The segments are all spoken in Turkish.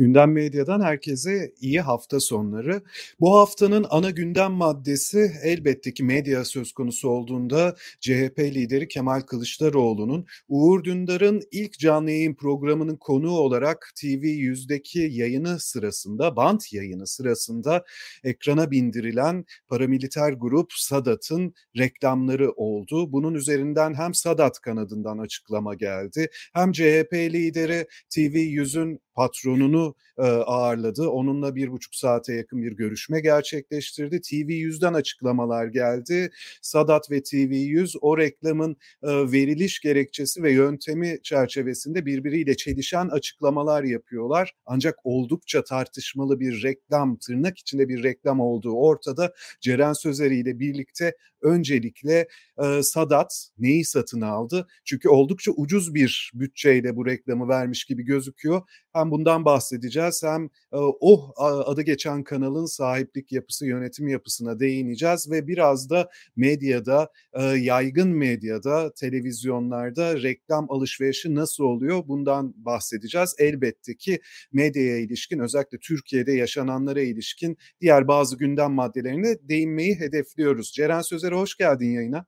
Gündem Medya'dan herkese iyi hafta sonları. Bu haftanın ana gündem maddesi elbette ki medya söz konusu olduğunda CHP lideri Kemal Kılıçdaroğlu'nun Uğur Dündar'ın ilk canlı yayın programının konuğu olarak TV100'deki yayını sırasında, bant yayını sırasında ekrana bindirilen paramiliter grup Sadat'ın reklamları oldu. Bunun üzerinden hem Sadat kanadından açıklama geldi hem CHP lideri TV100'ün patronunu e, ağırladı. Onunla bir buçuk saate yakın bir görüşme gerçekleştirdi. TV100'den açıklamalar geldi. Sadat ve TV100 o reklamın e, veriliş gerekçesi ve yöntemi çerçevesinde birbiriyle çelişen açıklamalar yapıyorlar. Ancak oldukça tartışmalı bir reklam, tırnak içinde bir reklam olduğu ortada. Ceren Sözeri ile birlikte öncelikle e, Sadat neyi satın aldı? Çünkü oldukça ucuz bir bütçeyle bu reklamı vermiş gibi gözüküyor. Hem bundan bahsedeceğiz hem e, o adı geçen kanalın sahiplik yapısı, yönetim yapısına değineceğiz ve biraz da medyada, e, yaygın medyada, televizyonlarda reklam alışverişi nasıl oluyor bundan bahsedeceğiz. Elbette ki medyaya ilişkin özellikle Türkiye'de yaşananlara ilişkin diğer bazı gündem maddelerine değinmeyi hedefliyoruz. Ceren Sözer'e hoş geldin yayına.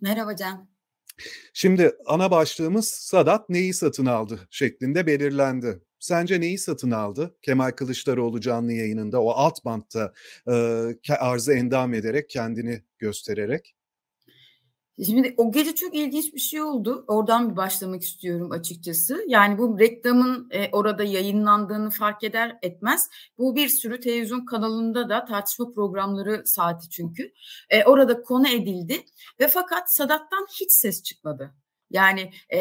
Merhaba Can. Şimdi ana başlığımız Sadat neyi satın aldı şeklinde belirlendi. Sence neyi satın aldı? Kemal Kılıçdaroğlu canlı yayınında o alt bantta e, arzı endam ederek kendini göstererek. Şimdi o gece çok ilginç bir şey oldu. Oradan bir başlamak istiyorum açıkçası. Yani bu reklamın e, orada yayınlandığını fark eder etmez. Bu bir sürü televizyon kanalında da tartışma programları saati çünkü. E, orada konu edildi ve fakat Sadat'tan hiç ses çıkmadı. Yani e,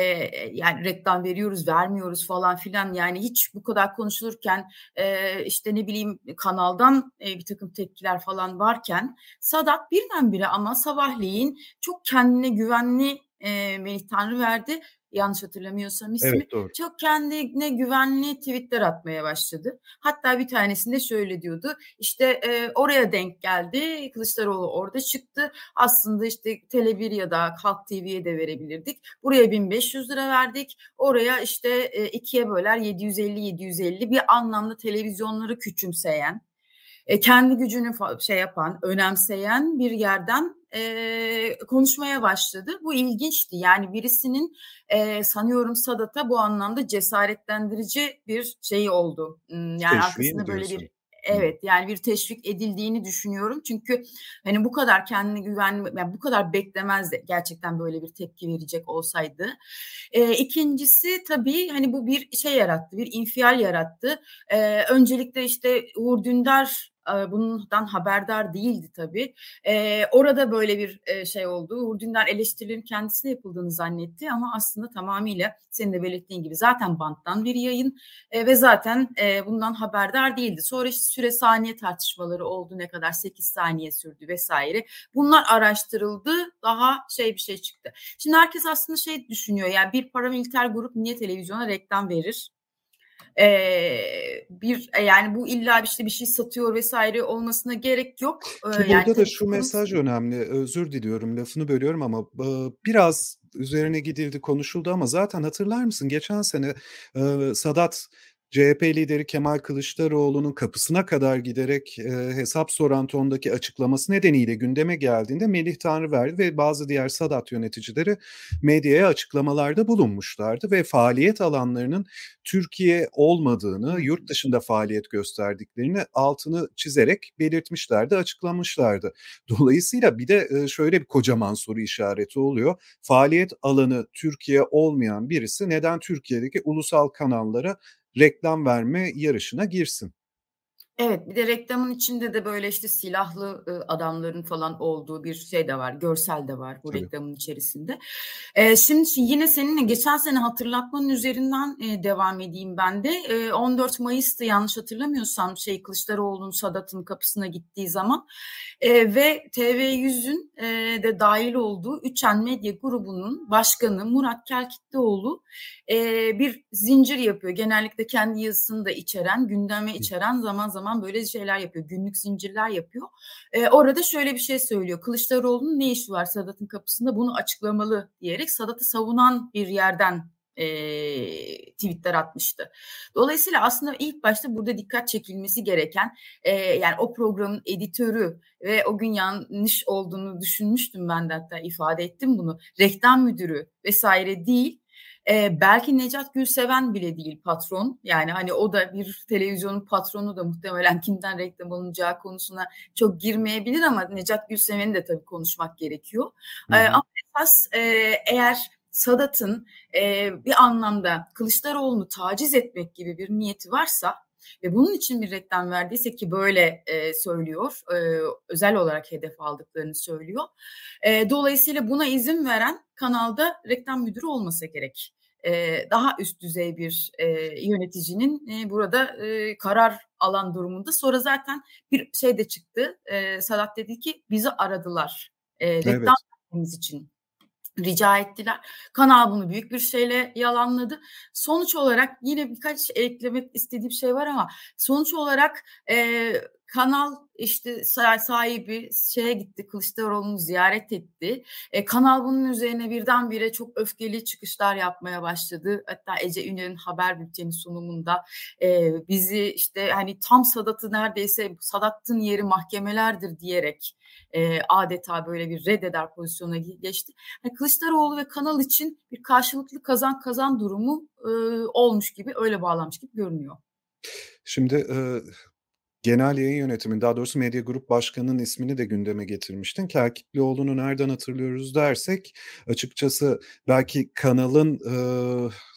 yani reklam veriyoruz, vermiyoruz falan filan. Yani hiç bu kadar konuşulurken e, işte ne bileyim kanaldan e, bir takım tepkiler falan varken Sadat birdenbire ama sabahleyin çok kendine güvenli e, Melih Tanrı verdi yanlış hatırlamıyorsam ismi. Evet, doğru. Çok kendine güvenli tweetler atmaya başladı. Hatta bir tanesinde şöyle diyordu. İşte e, oraya denk geldi. Kılıçdaroğlu orada çıktı. Aslında işte Tele1 ya da Halk TV'ye de verebilirdik. Buraya 1500 lira verdik. Oraya işte e, ikiye böler 750-750 bir anlamda televizyonları küçümseyen e, kendi gücünü şey yapan, önemseyen bir yerden e, konuşmaya başladı. Bu ilginçti. Yani birisinin e, sanıyorum Sadat'a bu anlamda cesaretlendirici bir şey oldu. Yani Teşviği arkasında böyle bir Evet yani bir teşvik edildiğini düşünüyorum. Çünkü hani bu kadar kendine güven, yani bu kadar beklemezdi gerçekten böyle bir tepki verecek olsaydı. E, ikincisi tabii hani bu bir şey yarattı, bir infial yarattı. E, öncelikle işte Uğur Dündar bundan haberdar değildi tabii. E, orada böyle bir şey oldu. Uğur Dündar eleştirilerin kendisine yapıldığını zannetti ama aslında tamamıyla senin de belirttiğin gibi zaten banttan bir yayın e, ve zaten e, bundan haberdar değildi. Sonra işte süre saniye tartışmaları oldu ne kadar 8 saniye sürdü vesaire. Bunlar araştırıldı daha şey bir şey çıktı. Şimdi herkes aslında şey düşünüyor yani bir paramiliter grup niye televizyona reklam verir? E, bir yani bu illa işte bir şey satıyor vesaire olmasına gerek yok. Ki yani burada da şu mesaj önemli. Özür diliyorum lafını bölüyorum ama biraz üzerine gidildi konuşuldu ama zaten hatırlar mısın geçen sene Sadat CHP lideri Kemal Kılıçdaroğlu'nun kapısına kadar giderek e, hesap soran tondaki açıklaması nedeniyle gündeme geldiğinde Melih Tanrıverdi ve bazı diğer Sadat yöneticileri medyaya açıklamalarda bulunmuşlardı ve faaliyet alanlarının Türkiye olmadığını, yurt dışında faaliyet gösterdiklerini altını çizerek belirtmişlerdi, açıklamışlardı. Dolayısıyla bir de e, şöyle bir kocaman soru işareti oluyor. Faaliyet alanı Türkiye olmayan birisi neden Türkiye'deki ulusal kanallara reklam verme yarışına girsin. Evet bir de reklamın içinde de böyle işte silahlı adamların falan olduğu bir şey de var. Görsel de var bu Tabii. reklamın içerisinde. Şimdi yine seninle geçen sene hatırlatmanın üzerinden e, devam edeyim ben de. E, 14 Mayıs'ta yanlış hatırlamıyorsam şey Kılıçdaroğlu'nun Sadat'ın kapısına gittiği zaman e, ve TV100'ün e, de dahil olduğu Üçen Medya grubunun başkanı Murat Kelkitlioğlu e, bir zincir yapıyor. Genellikle kendi yazısını da içeren, gündeme içeren zaman zaman zaman böyle şeyler yapıyor. Günlük zincirler yapıyor. E, orada şöyle bir şey söylüyor. Kılıçdaroğlu'nun ne işi var Sadat'ın kapısında bunu açıklamalı diyerek Sadat'ı savunan bir yerden e, tweetler atmıştı. Dolayısıyla aslında ilk başta burada dikkat çekilmesi gereken e, yani o programın editörü ve o gün yanlış olduğunu düşünmüştüm ben de hatta ifade ettim bunu. Reklam müdürü vesaire değil e, belki Necat Gülseven bile değil patron. Yani hani o da bir televizyonun patronu da muhtemelen kimden reklam alınacağı konusuna çok girmeyebilir ama Necat Gülseven'i de tabii konuşmak gerekiyor. E, ama esas e, eğer Sadat'ın e, bir anlamda Kılıçdaroğlu'nu taciz etmek gibi bir niyeti varsa ve bunun için bir reklam verdiyse ki böyle e, söylüyor, e, özel olarak hedef aldıklarını söylüyor. E, dolayısıyla buna izin veren kanalda reklam müdürü olmasa gerek. E, daha üst düzey bir e, yöneticinin e, burada e, karar alan durumunda. Sonra zaten bir şey de çıktı. E, Sadat dedi ki bizi aradılar. E, reklam evet. için rica ettiler. Kanal bunu büyük bir şeyle yalanladı. Sonuç olarak yine birkaç eklemek istediğim şey var ama sonuç olarak e, kanal işte sahibi şeye gitti Kılıçdaroğlu'nu ziyaret etti. E, kanal bunun üzerine birdenbire çok öfkeli çıkışlar yapmaya başladı. Hatta Ece Ünal'ın haber bülteni sunumunda e, bizi işte hani tam Sadat'ı neredeyse Sadat'ın yeri mahkemelerdir diyerek e, adeta böyle bir reddeder pozisyona geçti. Yani Kılıçdaroğlu ve kanal için bir karşılıklı kazan kazan durumu e, olmuş gibi öyle bağlanmış gibi görünüyor. Şimdi e, Genel yayın yönetimin, daha doğrusu Medya Grup Başkanı'nın ismini de gündeme getirmiştin. Kerkiplioğlu'nu nereden hatırlıyoruz dersek, açıkçası belki kanalın e,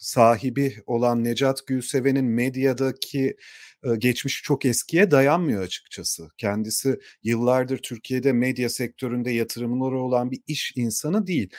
sahibi olan Necat Gülseven'in medyadaki geçmiş çok eskiye dayanmıyor açıkçası. Kendisi yıllardır Türkiye'de medya sektöründe yatırımları olan bir iş insanı değil.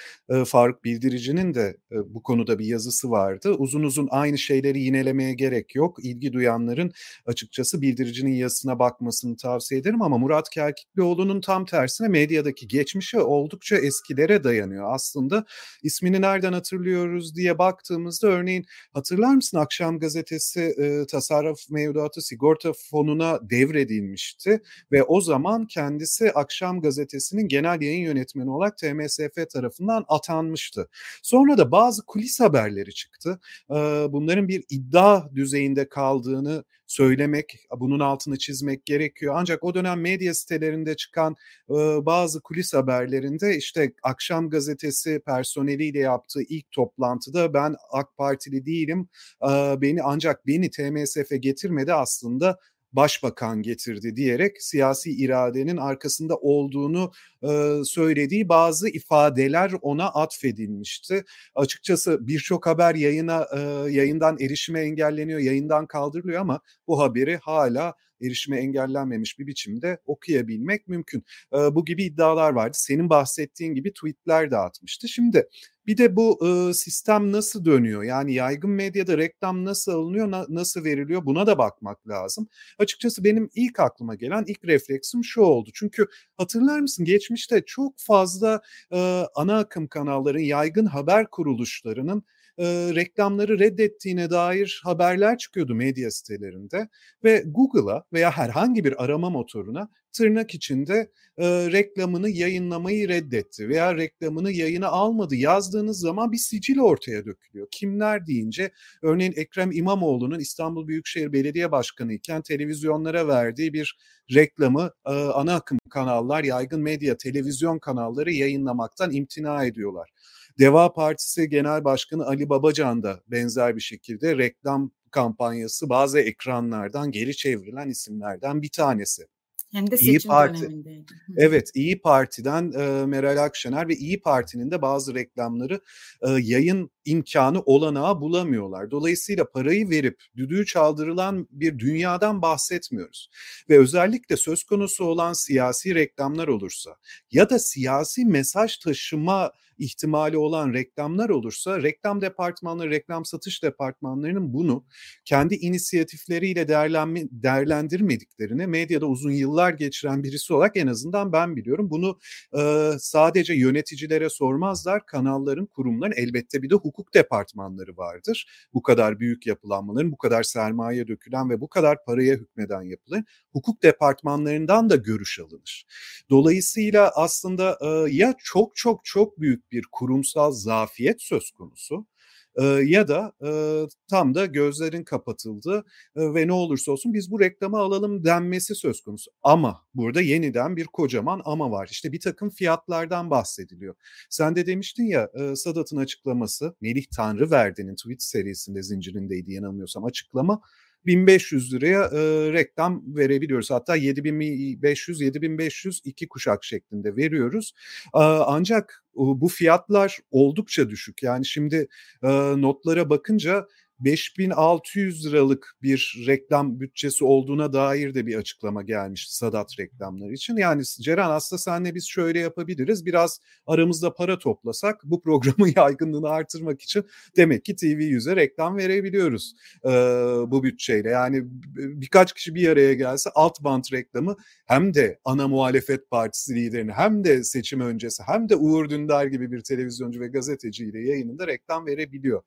Faruk Bildirici'nin de bu konuda bir yazısı vardı. Uzun uzun aynı şeyleri yinelemeye gerek yok. İlgi duyanların açıkçası Bildirici'nin yazısına bakmasını tavsiye ederim ama Murat Kerkiklioğlu'nun tam tersine medyadaki geçmişi oldukça eskilere dayanıyor. Aslında ismini nereden hatırlıyoruz diye baktığımızda örneğin hatırlar mısın Akşam Gazetesi tasarruf mevduatı Hayatı Sigorta Fonu'na devredilmişti ve o zaman kendisi Akşam Gazetesi'nin genel yayın yönetmeni olarak TMSF tarafından atanmıştı. Sonra da bazı kulis haberleri çıktı. Bunların bir iddia düzeyinde kaldığını söylemek, bunun altını çizmek gerekiyor. Ancak o dönem medya sitelerinde çıkan bazı kulis haberlerinde işte Akşam Gazetesi personeliyle yaptığı ilk toplantıda ben AK Partili değilim, beni ancak beni TMSF getirmedi aslında başbakan getirdi diyerek siyasi iradenin arkasında olduğunu e, söylediği bazı ifadeler ona atfedilmişti. Açıkçası birçok haber yayına e, yayından erişime engelleniyor, yayından kaldırılıyor ama bu haberi hala erişime engellenmemiş bir biçimde okuyabilmek mümkün. E, bu gibi iddialar vardı. Senin bahsettiğin gibi tweetler de atmıştı. Şimdi bir de bu e, sistem nasıl dönüyor? Yani yaygın medyada reklam nasıl alınıyor, na, nasıl veriliyor? Buna da bakmak lazım. Açıkçası benim ilk aklıma gelen ilk refleksim şu oldu. Çünkü hatırlar mısın geçmişte çok fazla e, ana akım kanalların, yaygın haber kuruluşlarının e, reklamları reddettiğine dair haberler çıkıyordu medya sitelerinde ve Google'a veya herhangi bir arama motoruna tırnak içinde e, reklamını yayınlamayı reddetti veya reklamını yayına almadı yazdığınız zaman bir sicil ortaya dökülüyor. Kimler deyince örneğin Ekrem İmamoğlu'nun İstanbul Büyükşehir Belediye Başkanı iken televizyonlara verdiği bir reklamı e, ana akım kanallar, yaygın medya, televizyon kanalları yayınlamaktan imtina ediyorlar. Deva Partisi Genel Başkanı Ali Babacan da benzer bir şekilde reklam kampanyası bazı ekranlardan geri çevrilen isimlerden bir tanesi. Hem de seçim İyi Parti. dönemindeydi. Evet, İyi Parti'den e, Meral Akşener ve İyi Parti'nin de bazı reklamları e, yayın imkanı olanağı bulamıyorlar. Dolayısıyla parayı verip düdüğü çaldırılan bir dünyadan bahsetmiyoruz. Ve özellikle söz konusu olan siyasi reklamlar olursa ya da siyasi mesaj taşıma ihtimali olan reklamlar olursa reklam departmanları, reklam satış departmanlarının bunu kendi inisiyatifleriyle değerlenme, değerlendirmediklerini medyada uzun yıllar geçiren birisi olarak en azından ben biliyorum. Bunu e, sadece yöneticilere sormazlar, kanalların, kurumların elbette bir de hukuk departmanları vardır. Bu kadar büyük yapılanmaların, bu kadar sermaye dökülen ve bu kadar paraya hükmeden yapıların hukuk departmanlarından da görüş alınır. Dolayısıyla aslında ya çok çok çok büyük bir kurumsal zafiyet söz konusu ya da tam da gözlerin kapatıldı ve ne olursa olsun biz bu reklamı alalım denmesi söz konusu. Ama burada yeniden bir kocaman ama var. İşte bir takım fiyatlardan bahsediliyor. Sen de demiştin ya Sadat'ın açıklaması Melih Tanrıverdi'nin tweet serisinde zincirindeydi yanılmıyorsam açıklama 1500 liraya e, reklam verebiliyoruz. Hatta 7500 7500 iki kuşak şeklinde veriyoruz. E, ancak bu fiyatlar oldukça düşük. Yani şimdi e, notlara bakınca 5600 liralık bir reklam bütçesi olduğuna dair de bir açıklama gelmişti Sadat reklamları için. Yani Ceren aslında senle biz şöyle yapabiliriz. Biraz aramızda para toplasak bu programın yaygınlığını artırmak için demek ki TV yüze reklam verebiliyoruz e, bu bütçeyle. Yani birkaç kişi bir araya gelse alt bant reklamı hem de ana muhalefet partisi liderini hem de seçim öncesi hem de Uğur Dündar gibi bir televizyoncu ve gazeteciyle yayınında reklam verebiliyor.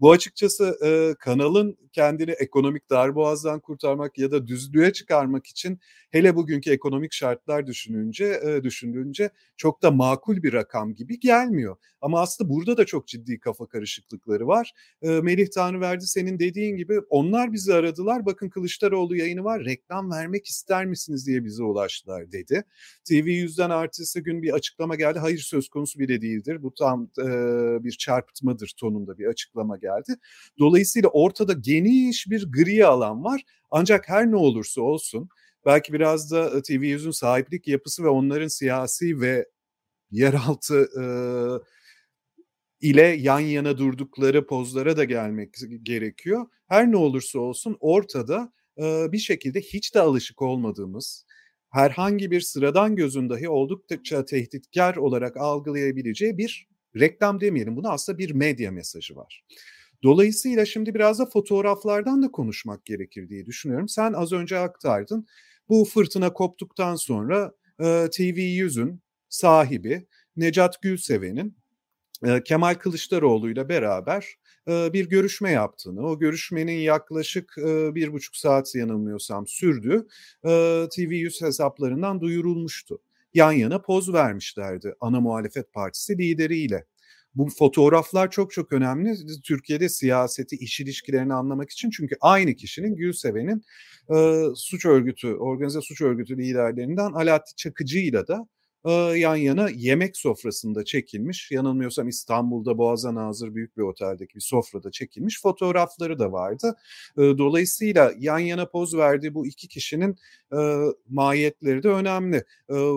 Bu açıkçası e, kanalın kendini ekonomik darboğazdan kurtarmak ya da düzlüğe çıkarmak için hele bugünkü ekonomik şartlar düşününce e, düşündüğünce çok da makul bir rakam gibi gelmiyor. Ama aslında burada da çok ciddi kafa karışıklıkları var. E, Melih Tanrıverdi senin dediğin gibi onlar bizi aradılar. Bakın Kılıçdaroğlu yayını var. Reklam vermek ister misiniz diye bize ulaştılar dedi. TV yüzden ertesi gün bir açıklama geldi. Hayır söz konusu bile değildir. Bu tam e, bir çarpıtmadır tonunda bir açıklama geldi. Dolayısıyla ortada geniş bir gri alan var. Ancak her ne olursa olsun belki biraz da e, TV yüzün sahiplik yapısı ve onların siyasi ve yeraltı e, ile yan yana durdukları pozlara da gelmek gerekiyor. Her ne olursa olsun ortada e, bir şekilde hiç de alışık olmadığımız herhangi bir sıradan gözün dahi oldukça tehditkar olarak algılayabileceği bir reklam demeyelim bunu aslında bir medya mesajı var. Dolayısıyla şimdi biraz da fotoğraflardan da konuşmak gerekir diye düşünüyorum. Sen az önce aktardın. Bu fırtına koptuktan sonra e, TV Yüz'ün sahibi Necat Gülseven'in e, Kemal Kılıçdaroğlu ile beraber e, bir görüşme yaptığını, o görüşmenin yaklaşık bir buçuk saat yanılmıyorsam sürdü, e, TV100 hesaplarından duyurulmuştu. Yan yana poz vermişlerdi ana muhalefet partisi lideriyle. Bu fotoğraflar çok çok önemli. Türkiye'de siyaseti, iş ilişkilerini anlamak için çünkü aynı kişinin Gülseven'in e, suç örgütü, organize suç örgütü liderlerinden Alaaddin Çakıcı'yla da yan yana yemek sofrasında çekilmiş. Yanılmıyorsam İstanbul'da Boğaz'a nazır büyük bir oteldeki bir sofrada çekilmiş fotoğrafları da vardı. Dolayısıyla yan yana poz verdiği bu iki kişinin mahiyetleri de önemli.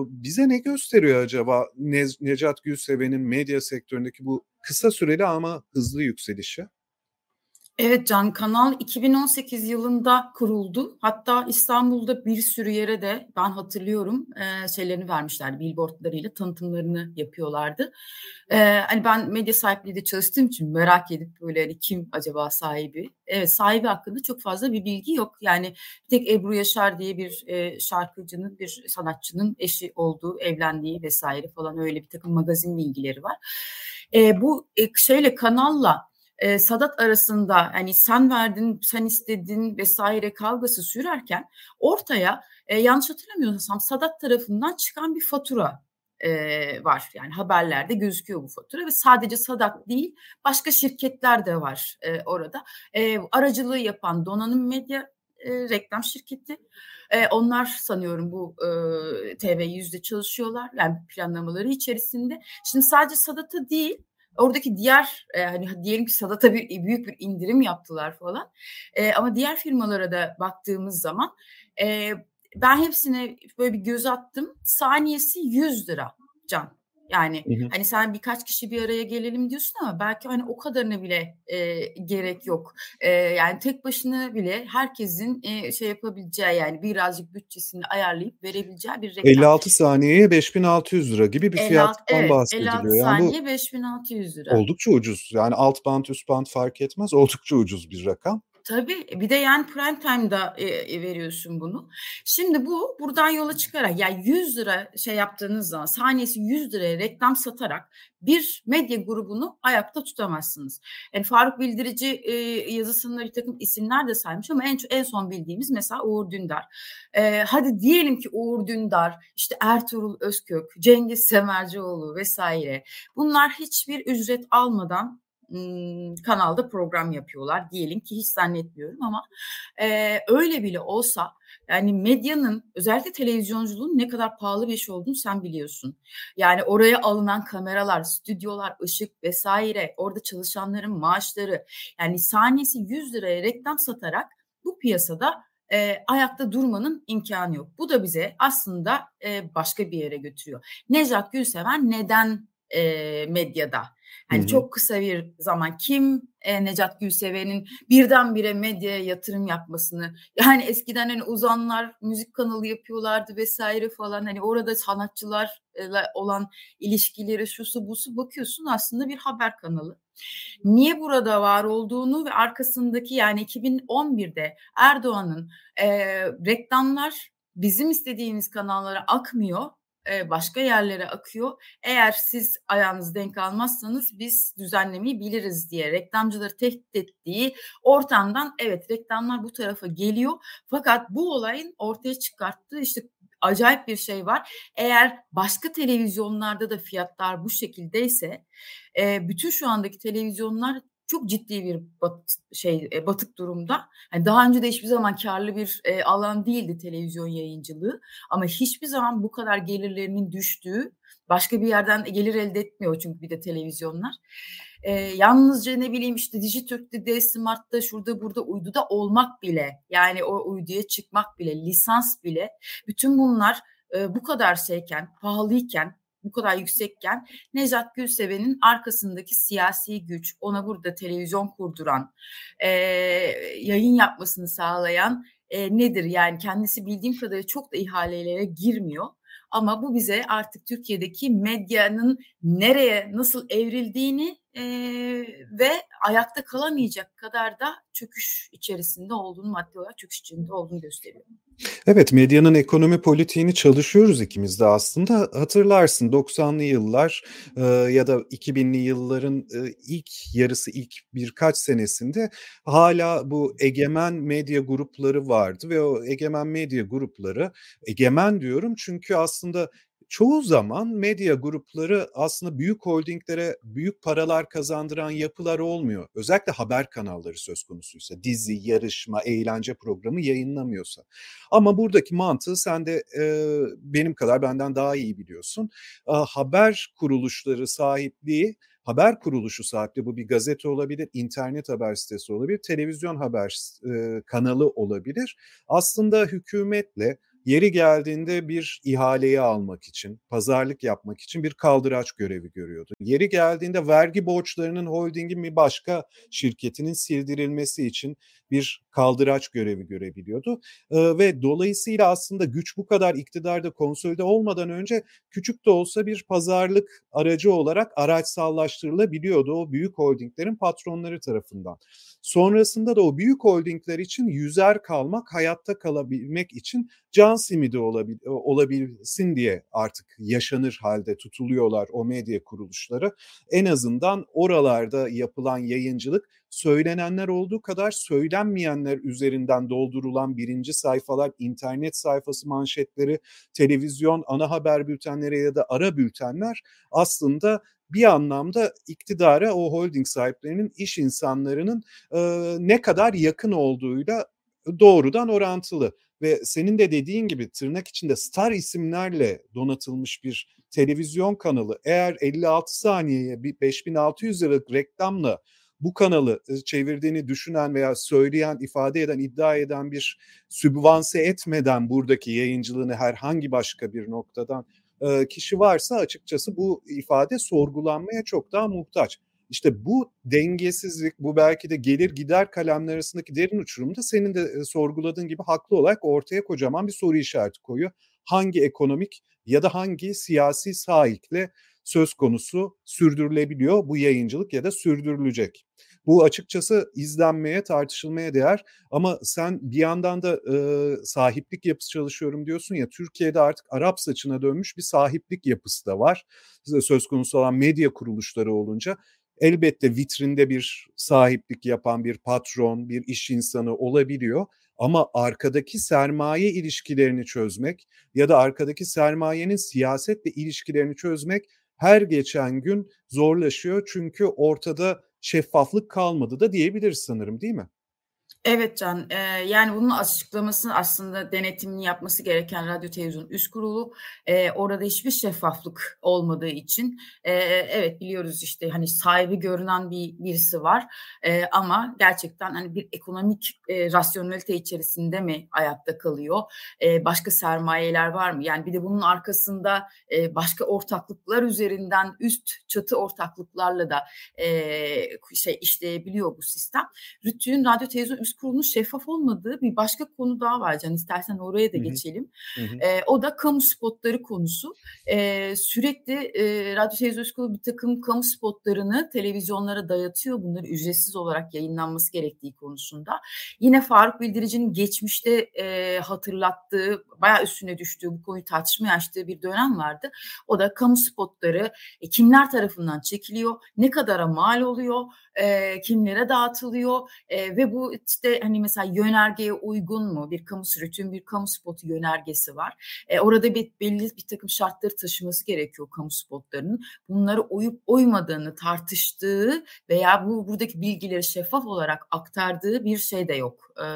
Bize ne gösteriyor acaba Necat Gülseven'in medya sektöründeki bu kısa süreli ama hızlı yükselişi? Evet Can Kanal 2018 yılında kuruldu. Hatta İstanbul'da bir sürü yere de ben hatırlıyorum e, şeylerini vermişlerdi. Billboardlarıyla tanıtımlarını yapıyorlardı. E, hani ben medya sahipliği de çalıştığım için merak edip böyle hani kim acaba sahibi? Evet sahibi hakkında çok fazla bir bilgi yok. Yani tek Ebru Yaşar diye bir e, şarkıcının, bir sanatçının eşi olduğu, evlendiği vesaire falan öyle bir takım magazin bilgileri var. E, bu e, şeyle kanalla e, Sadat arasında hani sen verdin, sen istedin vesaire kavgası sürerken ortaya e, yanlış hatırlamıyorsam Sadat tarafından çıkan bir fatura e, var. Yani haberlerde gözüküyor bu fatura ve sadece Sadat değil başka şirketler de var e, orada. E, aracılığı yapan Donanım Medya e, reklam şirketi. E, onlar sanıyorum bu e, TV yüzde çalışıyorlar. Yani planlamaları içerisinde. Şimdi sadece Sadat'ı değil Oradaki diğer e, hani diyelim ki Sadat'a bir büyük bir indirim yaptılar falan. E, ama diğer firmalara da baktığımız zaman e, ben hepsine böyle bir göz attım. Saniyesi 100 lira can. Yani hı hı. hani sen birkaç kişi bir araya gelelim diyorsun ama belki hani o kadarına bile e, gerek yok. E, yani tek başına bile herkesin e, şey yapabileceği yani birazcık bütçesini ayarlayıp verebileceği bir reklam. 56 saniyeye 5600 lira gibi bir 56, fiyattan evet, bahsediliyor. 56 saniye yani 5600 lira. Oldukça ucuz. Yani alt band üst band fark etmez. Oldukça ucuz bir rakam. Tabii bir de yani prime time'da e, e, veriyorsun bunu. Şimdi bu buradan yola çıkarak yani 100 lira şey yaptığınız zaman saniyesi 100 liraya reklam satarak bir medya grubunu ayakta tutamazsınız. Yani Faruk Bildirici e, yazısında bir takım isimler de saymış ama en, en son bildiğimiz mesela Uğur Dündar. E, hadi diyelim ki Uğur Dündar, işte Ertuğrul Özkök, Cengiz Semercioğlu vesaire bunlar hiçbir ücret almadan kanalda program yapıyorlar diyelim ki hiç zannetmiyorum ama e, öyle bile olsa yani medyanın özellikle televizyonculuğun ne kadar pahalı bir iş olduğunu sen biliyorsun. Yani oraya alınan kameralar, stüdyolar, ışık vesaire, orada çalışanların maaşları yani saniyesi 100 liraya reklam satarak bu piyasada e, ayakta durmanın imkanı yok. Bu da bize aslında e, başka bir yere götürüyor. Nejat Gülseven neden e, medyada? Hani Hı-hı. çok kısa bir zaman kim e, Necat Gülseven'in birdenbire medyaya yatırım yapmasını yani eskiden hani uzanlar müzik kanalı yapıyorlardı vesaire falan hani orada sanatçılarla olan ilişkileri şusu busu bakıyorsun aslında bir haber kanalı. Niye burada var olduğunu ve arkasındaki yani 2011'de Erdoğan'ın e, reklamlar bizim istediğimiz kanallara akmıyor başka yerlere akıyor. Eğer siz ayağınızı denk almazsanız biz düzenlemeyi biliriz diye reklamcıları tehdit ettiği ortamdan evet reklamlar bu tarafa geliyor. Fakat bu olayın ortaya çıkarttığı işte acayip bir şey var. Eğer başka televizyonlarda da fiyatlar bu şekildeyse bütün şu andaki televizyonlar çok ciddi bir bat, şey e, batık durumda. Yani daha önce de hiçbir zaman karlı bir e, alan değildi televizyon yayıncılığı ama hiçbir zaman bu kadar gelirlerinin düştüğü başka bir yerden gelir elde etmiyor çünkü bir de televizyonlar. E, yalnızca ne bileyim işte Dijitürk'te, D-Smart'ta, şurada burada uyduda olmak bile yani o uyduya çıkmak bile, lisans bile bütün bunlar e, bu kadar şeyken, pahalıyken bu kadar yüksekken Nejat Gülseven'in arkasındaki siyasi güç, ona burada televizyon kurduran, e, yayın yapmasını sağlayan e, nedir? Yani kendisi bildiğim kadarıyla çok da ihalelere girmiyor. Ama bu bize artık Türkiye'deki medyanın nereye nasıl evrildiğini e, ve ayakta kalamayacak kadar da çöküş içerisinde olduğunu maddi olarak çöküş içinde olduğunu gösteriyor. Evet, medyanın ekonomi politiğini çalışıyoruz ikimiz de aslında. Hatırlarsın 90'lı yıllar e, ya da 2000'li yılların e, ilk yarısı, ilk birkaç senesinde hala bu egemen medya grupları vardı ve o egemen medya grupları, egemen diyorum çünkü aslında çoğu zaman medya grupları aslında büyük holdinglere büyük paralar kazandıran yapılar olmuyor. Özellikle haber kanalları söz konusuysa, dizi, yarışma, eğlence programı yayınlamıyorsa. Ama buradaki mantığı sen de e, benim kadar benden daha iyi biliyorsun. E, haber kuruluşları sahipliği haber kuruluşu sahipliği bu bir gazete olabilir, internet haber sitesi olabilir, televizyon haber e, kanalı olabilir. Aslında hükümetle Yeri geldiğinde bir ihaleyi almak için, pazarlık yapmak için bir kaldıraç görevi görüyordu. Yeri geldiğinde vergi borçlarının holdingin bir başka şirketinin sildirilmesi için bir kaldıraç görevi görebiliyordu. Ve dolayısıyla aslında güç bu kadar iktidarda konsolide olmadan önce küçük de olsa bir pazarlık aracı olarak araçsallaştırılabiliyordu o büyük holdinglerin patronları tarafından. Sonrasında da o büyük holdingler için yüzer kalmak, hayatta kalabilmek için can simidi olabil, olabilsin diye artık yaşanır halde tutuluyorlar o medya kuruluşları. En azından oralarda yapılan yayıncılık söylenenler olduğu kadar söylenmeyenler üzerinden doldurulan birinci sayfalar, internet sayfası manşetleri, televizyon, ana haber bültenleri ya da ara bültenler aslında bir anlamda iktidara o holding sahiplerinin iş insanlarının e, ne kadar yakın olduğuyla doğrudan orantılı. Ve senin de dediğin gibi tırnak içinde star isimlerle donatılmış bir televizyon kanalı eğer 56 saniyeye bir 5600 liralık reklamla bu kanalı çevirdiğini düşünen veya söyleyen, ifade eden, iddia eden bir sübvanse etmeden buradaki yayıncılığını herhangi başka bir noktadan kişi varsa açıkçası bu ifade sorgulanmaya çok daha muhtaç. İşte bu dengesizlik, bu belki de gelir gider kalemler arasındaki derin uçurumda senin de sorguladığın gibi haklı olarak ortaya kocaman bir soru işareti koyuyor. Hangi ekonomik ya da hangi siyasi sahikle söz konusu sürdürülebiliyor bu yayıncılık ya da sürdürülecek. Bu açıkçası izlenmeye, tartışılmaya değer ama sen bir yandan da e, sahiplik yapısı çalışıyorum diyorsun ya Türkiye'de artık Arap saçına dönmüş bir sahiplik yapısı da var. Söz konusu olan medya kuruluşları olunca elbette vitrinde bir sahiplik yapan bir patron, bir iş insanı olabiliyor. Ama arkadaki sermaye ilişkilerini çözmek ya da arkadaki sermayenin siyasetle ilişkilerini çözmek her geçen gün zorlaşıyor. Çünkü ortada şeffaflık kalmadı da diyebiliriz sanırım değil mi? Evet Can, eee, yani bunun açıklamasını aslında denetimini yapması gereken Radyo Televizyon Üst Kurulu. Eee, orada hiçbir şeffaflık olmadığı için, eee, evet biliyoruz işte hani sahibi görünen bir birisi var eee, ama gerçekten hani bir ekonomik eee, rasyonelite içerisinde mi ayakta kalıyor? Eee, başka sermayeler var mı? Yani bir de bunun arkasında eee, başka ortaklıklar üzerinden üst çatı ortaklıklarla da eee, şey işleyebiliyor bu sistem. Rütü'nün Radyo Televizyon Üst kurulunun şeffaf olmadığı bir başka konu daha var Can. İstersen oraya da geçelim. Hı hı. E, o da kamu spotları konusu. E, sürekli e, Radyo Televizyon Kurulu bir takım kamu spotlarını televizyonlara dayatıyor. Bunları ücretsiz olarak yayınlanması gerektiği konusunda. Yine Faruk Bildirici'nin geçmişte e, hatırlattığı, bayağı üstüne düştüğü, bu konuyu tartışmaya açtığı bir dönem vardı. O da kamu spotları e, kimler tarafından çekiliyor, ne kadara mal oluyor, e, kimlere dağıtılıyor e, ve bu işte hani mesela yönergeye uygun mu bir kamu sürütün bir kamu spotu yönergesi var. E, orada bir belli bir takım şartları taşıması gerekiyor kamu spotlarının. Bunları uyup uymadığını tartıştığı veya bu buradaki bilgileri şeffaf olarak aktardığı bir şey de yok. E,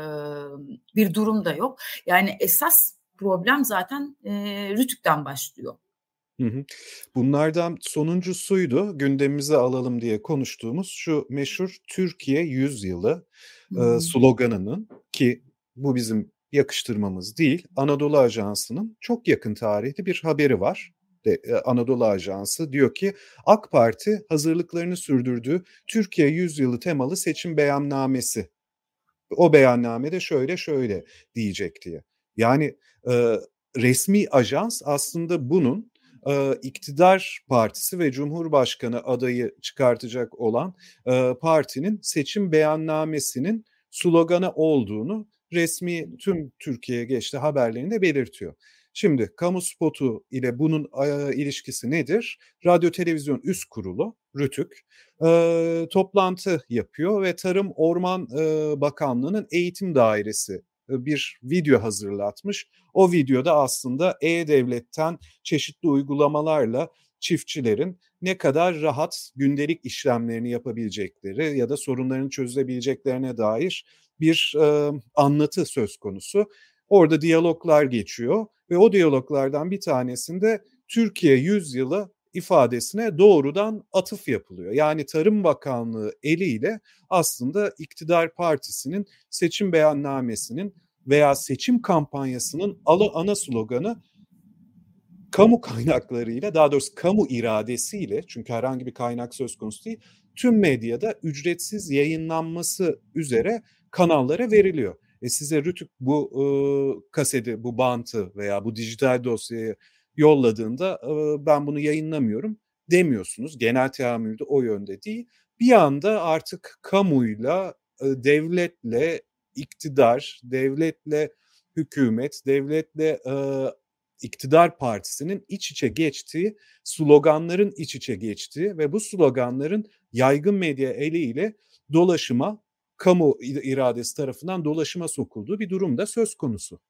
bir durum da yok. Yani esas problem zaten e, Rütük'ten başlıyor. Hı hı. Bunlardan sonuncusuydu gündemimize alalım diye konuştuğumuz şu meşhur Türkiye Yüzyılı e, sloganının ki bu bizim yakıştırmamız değil Anadolu Ajansı'nın çok yakın tarihte bir haberi var. De, e, Anadolu Ajansı diyor ki AK Parti hazırlıklarını sürdürdüğü Türkiye Yüzyılı temalı seçim beyannamesi. O beyannamede şöyle şöyle diyecek diye. Yani e, resmi ajans aslında bunun e, iktidar partisi ve Cumhurbaşkanı adayı çıkartacak olan e, partinin seçim beyannamesinin sloganı olduğunu resmi tüm Türkiye'ye geçti haberlerinde belirtiyor. Şimdi kamu spotu ile bunun e, ilişkisi nedir? Radyo Televizyon Üst Kurulu, RÜTÜK, e, toplantı yapıyor ve Tarım Orman e, Bakanlığı'nın eğitim dairesi bir video hazırlatmış. O videoda aslında E-Devlet'ten çeşitli uygulamalarla çiftçilerin ne kadar rahat gündelik işlemlerini yapabilecekleri ya da sorunlarını çözebileceklerine dair bir e, anlatı söz konusu. Orada diyaloglar geçiyor ve o diyaloglardan bir tanesinde Türkiye yüzyılı ifadesine doğrudan atıf yapılıyor. Yani Tarım Bakanlığı eliyle aslında iktidar partisinin seçim beyannamesinin veya seçim kampanyasının ana sloganı kamu kaynaklarıyla daha doğrusu kamu iradesiyle çünkü herhangi bir kaynak söz konusu değil tüm medyada ücretsiz yayınlanması üzere kanallara veriliyor. E size Rütük bu e, kaseti, bu bantı veya bu dijital dosyayı yolladığında ben bunu yayınlamıyorum demiyorsunuz. Genel teamülde o yönde değil. Bir anda artık kamuyla, devletle, iktidar, devletle hükümet, devletle iktidar partisinin iç içe geçtiği, sloganların iç içe geçtiği ve bu sloganların yaygın medya eliyle dolaşıma, kamu iradesi tarafından dolaşıma sokulduğu bir durumda söz konusu.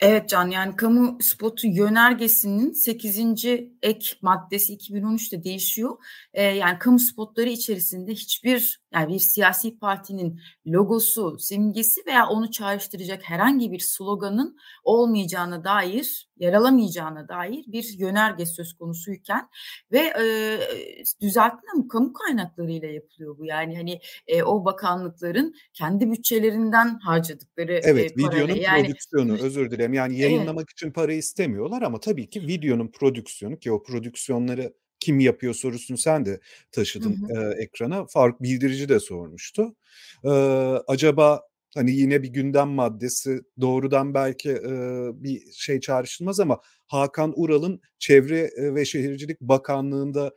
Evet Can yani kamu spotu yönergesinin 8. ek maddesi 2013'te değişiyor. Ee, yani kamu spotları içerisinde hiçbir yani bir siyasi partinin logosu, simgesi veya onu çağrıştıracak herhangi bir sloganın olmayacağına dair, yer alamayacağına dair bir yönerge söz konusuyken ve e, düzeltme ama kamu kaynaklarıyla yapılıyor bu. Yani hani e, o bakanlıkların kendi bütçelerinden harcadıkları Evet, e, parayla. videonun yani, prodüksiyonu özür dilerim. Yani yayınlamak evet. için para istemiyorlar ama tabii ki videonun prodüksiyonu ki o prodüksiyonları kim yapıyor sorusunu sen de taşıdın hı hı. E, ekrana. Faruk Bildirici de sormuştu. E, acaba hani yine bir gündem maddesi doğrudan belki e, bir şey çağrışılmaz ama Hakan Ural'ın Çevre ve Şehircilik Bakanlığı'nda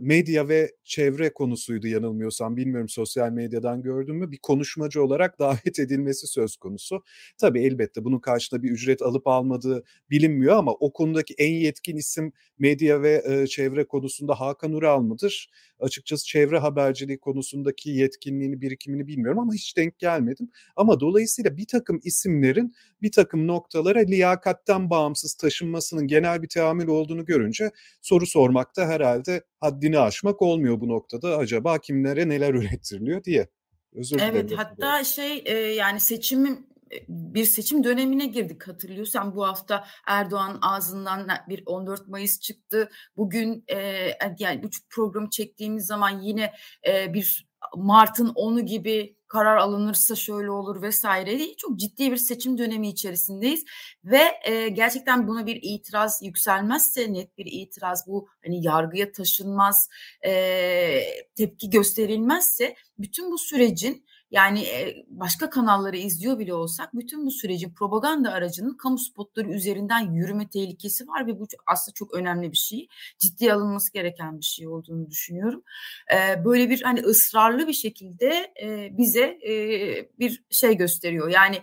medya ve çevre konusuydu yanılmıyorsam bilmiyorum sosyal medyadan gördün mü bir konuşmacı olarak davet edilmesi söz konusu. Tabii elbette bunun karşılığında bir ücret alıp almadığı bilinmiyor ama o konudaki en yetkin isim medya ve çevre konusunda Hakan Ural mıdır? açıkçası çevre haberciliği konusundaki yetkinliğini, birikimini bilmiyorum ama hiç denk gelmedim. Ama dolayısıyla bir takım isimlerin bir takım noktalara liyakatten bağımsız taşınmasının genel bir teamül olduğunu görünce soru sormakta herhalde haddini aşmak olmuyor bu noktada. Acaba kimlere neler ürettiriliyor diye. Özür dilerim. Evet hatta şey e, yani seçimin bir seçim dönemine girdik hatırlıyorsan bu hafta Erdoğan ağzından bir 14 Mayıs çıktı. Bugün e, yani bu programı çektiğimiz zaman yine e, bir Mart'ın 10'u gibi karar alınırsa şöyle olur vesaire diye çok ciddi bir seçim dönemi içerisindeyiz. Ve e, gerçekten buna bir itiraz yükselmezse net bir itiraz bu hani yargıya taşınmaz e, tepki gösterilmezse bütün bu sürecin yani başka kanalları izliyor bile olsak bütün bu sürecin propaganda aracının kamu spotları üzerinden yürüme tehlikesi var ve bu aslında çok önemli bir şey. Ciddiye alınması gereken bir şey olduğunu düşünüyorum. Böyle bir hani ısrarlı bir şekilde bize bir şey gösteriyor. Yani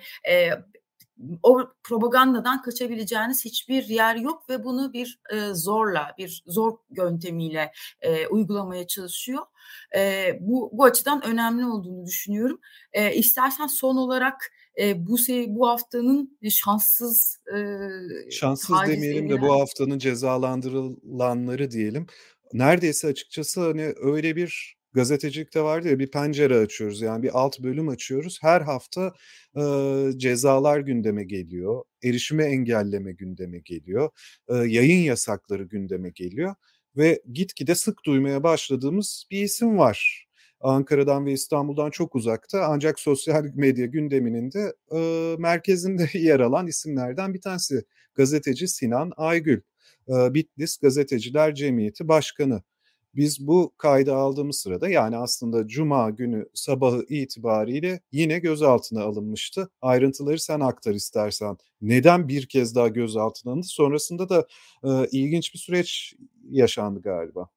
o propagandadan kaçabileceğiniz hiçbir yer yok ve bunu bir e, zorla, bir zor yöntemiyle e, uygulamaya çalışıyor. E, bu bu açıdan önemli olduğunu düşünüyorum. E, istersen son olarak e, bu se bu haftanın şanssız e, şanssız demeyelim de bu haftanın cezalandırılanları diyelim. Neredeyse açıkçası hani öyle bir gazetecilikte vardı ya bir pencere açıyoruz yani bir alt bölüm açıyoruz. Her hafta e, cezalar gündeme geliyor, erişime engelleme gündeme geliyor, e, yayın yasakları gündeme geliyor ve gitgide sık duymaya başladığımız bir isim var. Ankara'dan ve İstanbul'dan çok uzakta ancak sosyal medya gündeminin de e, merkezinde yer alan isimlerden bir tanesi. Gazeteci Sinan Aygül, Bitlis Gazeteciler Cemiyeti Başkanı. Biz bu kaydı aldığımız sırada yani aslında cuma günü sabahı itibariyle yine gözaltına alınmıştı. Ayrıntıları sen aktar istersen. Neden bir kez daha gözaltına alındı? Sonrasında da e, ilginç bir süreç yaşandı galiba.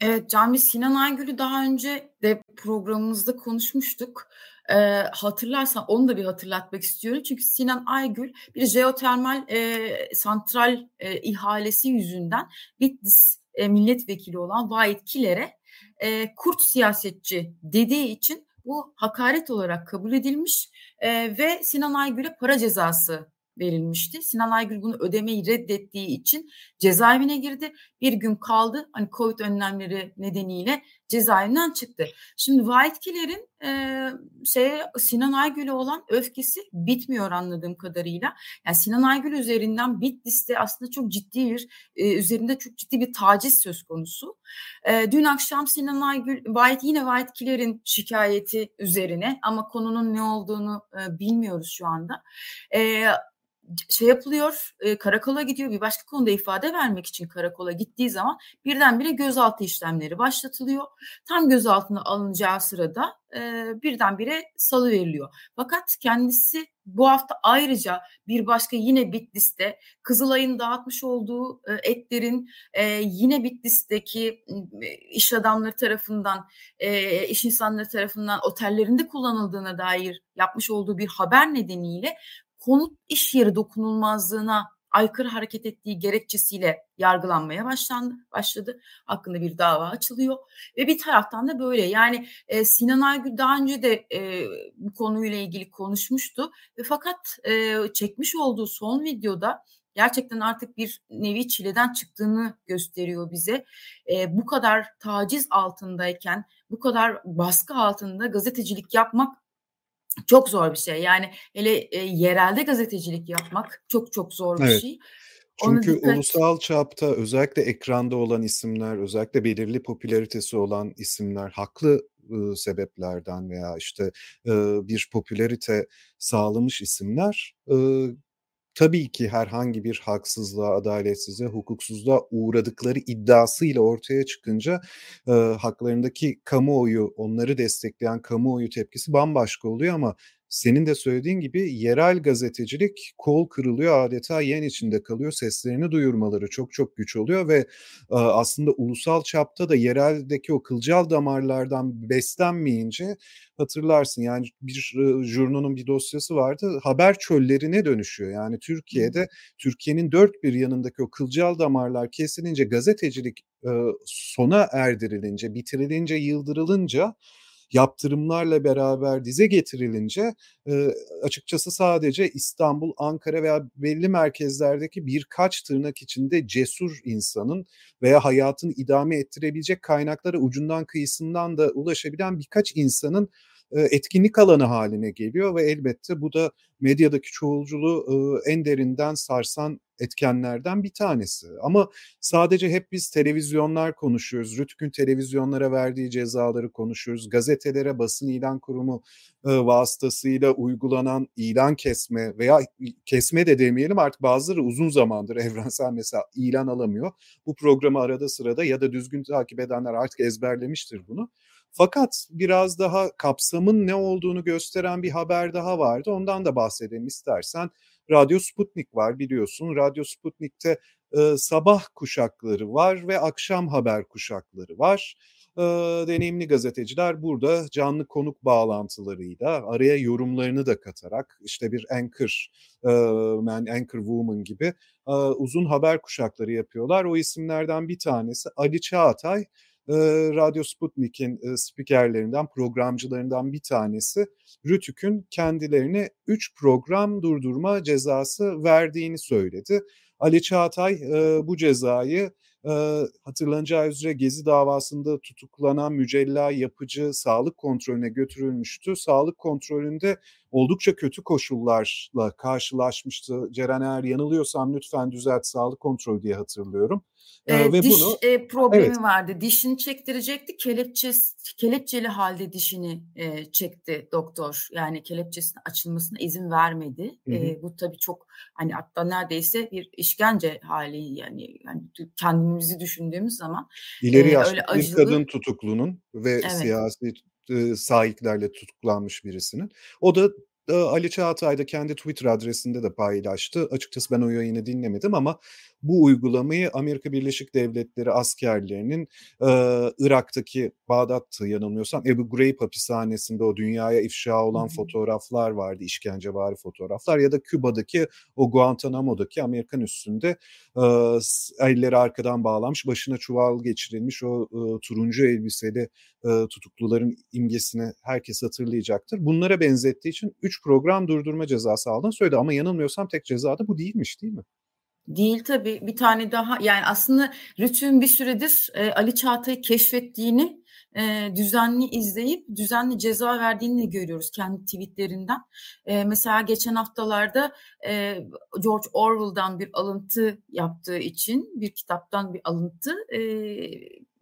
Evet, Can Sinan Aygül'ü daha önce de programımızda konuşmuştuk. Ee, hatırlarsan onu da bir hatırlatmak istiyorum. Çünkü Sinan Aygül bir jeotermal e, santral e, ihalesi yüzünden Bitlis e, milletvekili olan Vahit Kiler'e e, kurt siyasetçi dediği için bu hakaret olarak kabul edilmiş e, ve Sinan Aygül'e para cezası verilmişti. Sinan Aygül bunu ödemeyi reddettiği için cezaevine girdi. Bir gün kaldı. Hani Covid önlemleri nedeniyle cezaevinden çıktı. Şimdi Vahitkiler'in e, şeye Sinan Aygül'e olan öfkesi bitmiyor anladığım kadarıyla. Yani Sinan Aygül üzerinden Bitlis'te aslında çok ciddi bir e, üzerinde çok ciddi bir taciz söz konusu. E, dün akşam Sinan Aygül Vahit yine Vahitkiler'in şikayeti üzerine ama konunun ne olduğunu e, bilmiyoruz şu anda. E, şey yapılıyor, e, karakola gidiyor. Bir başka konuda ifade vermek için karakola gittiği zaman birdenbire gözaltı işlemleri başlatılıyor. Tam gözaltına alınacağı sırada e, birdenbire salı veriliyor. Fakat kendisi bu hafta ayrıca bir başka yine Bitlis'te Kızılay'ın dağıtmış olduğu e, etlerin e, yine Bitlis'teki e, iş adamları tarafından, iş insanları tarafından otellerinde kullanıldığına dair yapmış olduğu bir haber nedeniyle konut iş yeri dokunulmazlığına aykırı hareket ettiği gerekçesiyle yargılanmaya başlandı, başladı. Hakkında bir dava açılıyor. Ve bir taraftan da böyle yani e, Sinan Aygül daha önce de e, bu konuyla ilgili konuşmuştu. Ve fakat e, çekmiş olduğu son videoda gerçekten artık bir nevi çileden çıktığını gösteriyor bize. E, bu kadar taciz altındayken, bu kadar baskı altında gazetecilik yapmak çok zor bir şey. Yani hele e, yerelde gazetecilik yapmak çok çok zor bir evet. şey. Çünkü dikkat... ulusal çapta özellikle ekranda olan isimler, özellikle belirli popülaritesi olan isimler haklı ıı, sebeplerden veya işte ıı, bir popülarite sağlamış isimler ıı, tabii ki herhangi bir haksızlığa, adaletsizliğe, hukuksuzluğa uğradıkları iddiasıyla ortaya çıkınca e, haklarındaki kamuoyu, onları destekleyen kamuoyu tepkisi bambaşka oluyor ama senin de söylediğin gibi yerel gazetecilik kol kırılıyor adeta yen içinde kalıyor. Seslerini duyurmaları çok çok güç oluyor ve aslında ulusal çapta da yereldeki o kılcal damarlardan beslenmeyince hatırlarsın yani bir jurnonun bir dosyası vardı haber çöllerine dönüşüyor. Yani Türkiye'de Türkiye'nin dört bir yanındaki o kılcal damarlar kesilince gazetecilik sona erdirilince, bitirilince, yıldırılınca yaptırımlarla beraber dize getirilince açıkçası sadece İstanbul, Ankara veya belli merkezlerdeki birkaç tırnak içinde cesur insanın veya hayatını idame ettirebilecek kaynaklara ucundan kıyısından da ulaşabilen birkaç insanın etkinlik alanı haline geliyor ve elbette bu da medyadaki çoğulculuğu en derinden sarsan etkenlerden bir tanesi. Ama sadece hep biz televizyonlar konuşuyoruz. Rütük'ün televizyonlara verdiği cezaları konuşuyoruz. Gazetelere basın ilan kurumu vasıtasıyla uygulanan ilan kesme veya kesme de demeyelim artık bazıları uzun zamandır evrensel mesela ilan alamıyor. Bu programı arada sırada ya da düzgün takip edenler artık ezberlemiştir bunu. Fakat biraz daha kapsamın ne olduğunu gösteren bir haber daha vardı. Ondan da bahsedelim istersen. Radyo Sputnik var biliyorsun. Radyo Sputnik'te e, sabah kuşakları var ve akşam haber kuşakları var. E, deneyimli gazeteciler burada canlı konuk bağlantılarıyla araya yorumlarını da katarak işte bir anchor e, man, anchor woman gibi e, uzun haber kuşakları yapıyorlar. O isimlerden bir tanesi Ali Çağatay e, Radyo Sputnik'in e, spikerlerinden, programcılarından bir tanesi Rütük'ün kendilerine 3 program durdurma cezası verdiğini söyledi. Ali Çağatay e, bu cezayı e, hatırlanacağı üzere Gezi davasında tutuklanan mücella yapıcı sağlık kontrolüne götürülmüştü. Sağlık kontrolünde oldukça kötü koşullarla karşılaşmıştı. Ceren eğer yanılıyorsam lütfen düzelt sağlık kontrolü diye hatırlıyorum. E, ve diş bunu, e, problemi evet. vardı. Dişini çektirecekti. Kelepçe, kelepçeli halde dişini e, çekti doktor. Yani kelepçesinin açılmasına izin vermedi. Hı hı. E, bu tabii çok hani hatta neredeyse bir işkence hali yani, yani kendimizi düşündüğümüz zaman. İleri e, yaşlı acılı, bir kadın tutuklunun ve evet. siyasi e, sahiplerle tutuklanmış birisinin. O da Ali Çağatay da kendi Twitter adresinde de paylaştı. Açıkçası ben o yayını dinlemedim ama bu uygulamayı Amerika Birleşik Devletleri askerlerinin e, Irak'taki Bağdat'tı yanılmıyorsam Ebu Ghraib hapishanesinde o dünyaya ifşa olan fotoğraflar vardı, işkencevari fotoğraflar ya da Küba'daki o Guantanamo'daki Amerikan üstünde e, elleri arkadan bağlanmış, başına çuval geçirilmiş o e, turuncu elbiseli e, tutukluların imgesini herkes hatırlayacaktır. Bunlara benzettiği için 3 program durdurma cezası aldığını söyledi ama yanılmıyorsam tek ceza da bu değilmiş değil mi? Değil tabii. Bir tane daha yani aslında Rütü'nün bir süredir e, Ali Çağatay'ı keşfettiğini e, düzenli izleyip düzenli ceza verdiğini görüyoruz kendi tweetlerinden. E, mesela geçen haftalarda e, George Orwell'dan bir alıntı yaptığı için bir kitaptan bir alıntı e,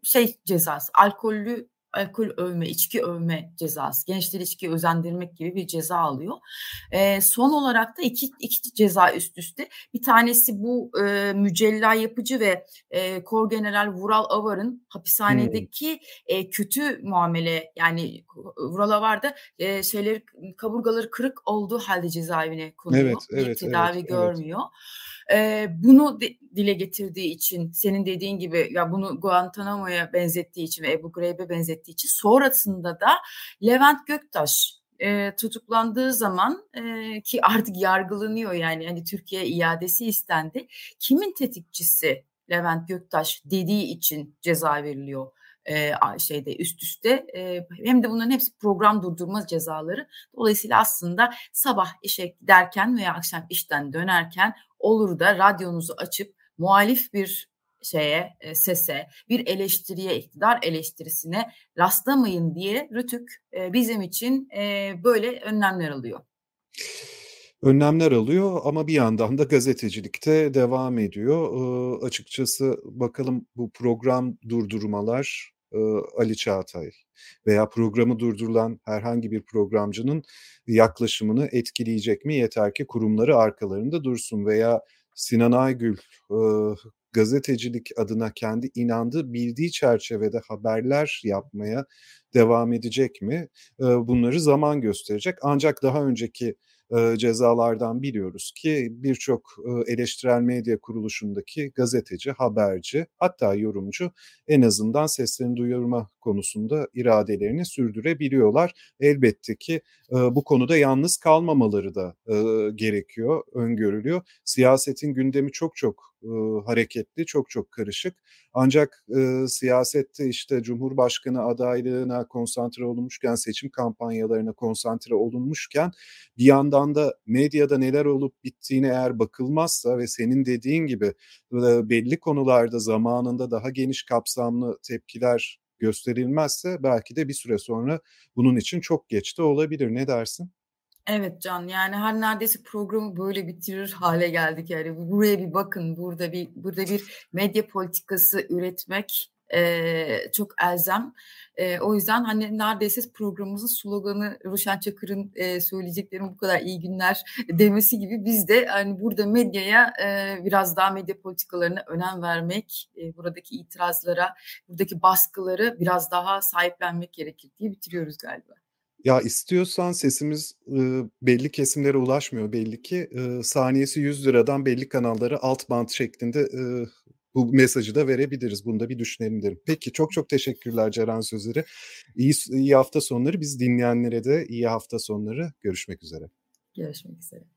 şey cezası alkollü alkol övme, içki övme cezası, gençleri içki özendirmek gibi bir ceza alıyor. E, son olarak da iki, iki ceza üst üste. Bir tanesi bu e, mücella yapıcı ve e, Kor General Vural Avar'ın hapishanedeki hmm. e, kötü muamele yani Vural Avar da e, şeyleri kaburgaları kırık olduğu halde cezaevine konuyor. Evet, evet, bir tedavi evet, görmüyor. Evet. E, bunu de, dile getirdiği için senin dediğin gibi ya bunu Guantanamo'ya benzettiği için ve Ebu Ghraib'e benzettiği için sonrasında da Levent Göktaş e, tutuklandığı zaman e, ki artık yargılanıyor yani hani Türkiye iadesi istendi. Kimin tetikçisi Levent Göktaş dediği için ceza veriliyor e, şeyde üst üste e, hem de bunların hepsi program durdurma cezaları. Dolayısıyla aslında sabah işe giderken veya akşam işten dönerken olur da radyonuzu açıp muhalif bir şeye, e, sese, bir eleştiriye, iktidar eleştirisine rastlamayın diye Rütük e, bizim için e, böyle önlemler alıyor. Önlemler alıyor ama bir yandan da gazetecilikte devam ediyor. E, açıkçası bakalım bu program durdurmalar Ali Çağatay veya programı durdurulan herhangi bir programcının yaklaşımını etkileyecek mi? Yeter ki kurumları arkalarında dursun veya Sinan Aygül gazetecilik adına kendi inandığı, bildiği çerçevede haberler yapmaya devam edecek mi? Bunları zaman gösterecek. Ancak daha önceki cezalardan biliyoruz ki birçok eleştirel medya kuruluşundaki gazeteci, haberci hatta yorumcu en azından seslerini duyurma konusunda iradelerini sürdürebiliyorlar. Elbette ki bu konuda yalnız kalmamaları da gerekiyor, öngörülüyor. Siyasetin gündemi çok çok hareketli, çok çok karışık. Ancak siyasette işte Cumhurbaşkanı adaylığına konsantre olunmuşken, seçim kampanyalarına konsantre olunmuşken bir yandan da medyada neler olup bittiğine eğer bakılmazsa ve senin dediğin gibi belli konularda zamanında daha geniş kapsamlı tepkiler gösterilmezse belki de bir süre sonra bunun için çok geç de olabilir. Ne dersin? Evet Can, yani her neredeyse programı böyle bitirir hale geldik yani. Buraya bir bakın, burada bir burada bir medya politikası üretmek e, çok elzem. E, o yüzden hani neredeyse programımızın sloganı Ruşen Çakır'ın e, söyleyeceklerim bu kadar iyi günler demesi gibi biz de hani burada medyaya e, biraz daha medya politikalarına önem vermek, e, buradaki itirazlara, buradaki baskıları biraz daha sahiplenmek gerekir diye bitiriyoruz galiba. Ya istiyorsan sesimiz e, belli kesimlere ulaşmıyor belli ki. E, saniyesi 100 liradan belli kanallara alt bant şeklinde e, bu mesajı da verebiliriz. Bunu da bir düşünelim derim. Peki çok çok teşekkürler Ceren Sözleri. İyi, iyi hafta sonları. Biz dinleyenlere de iyi hafta sonları. Görüşmek üzere. Görüşmek üzere.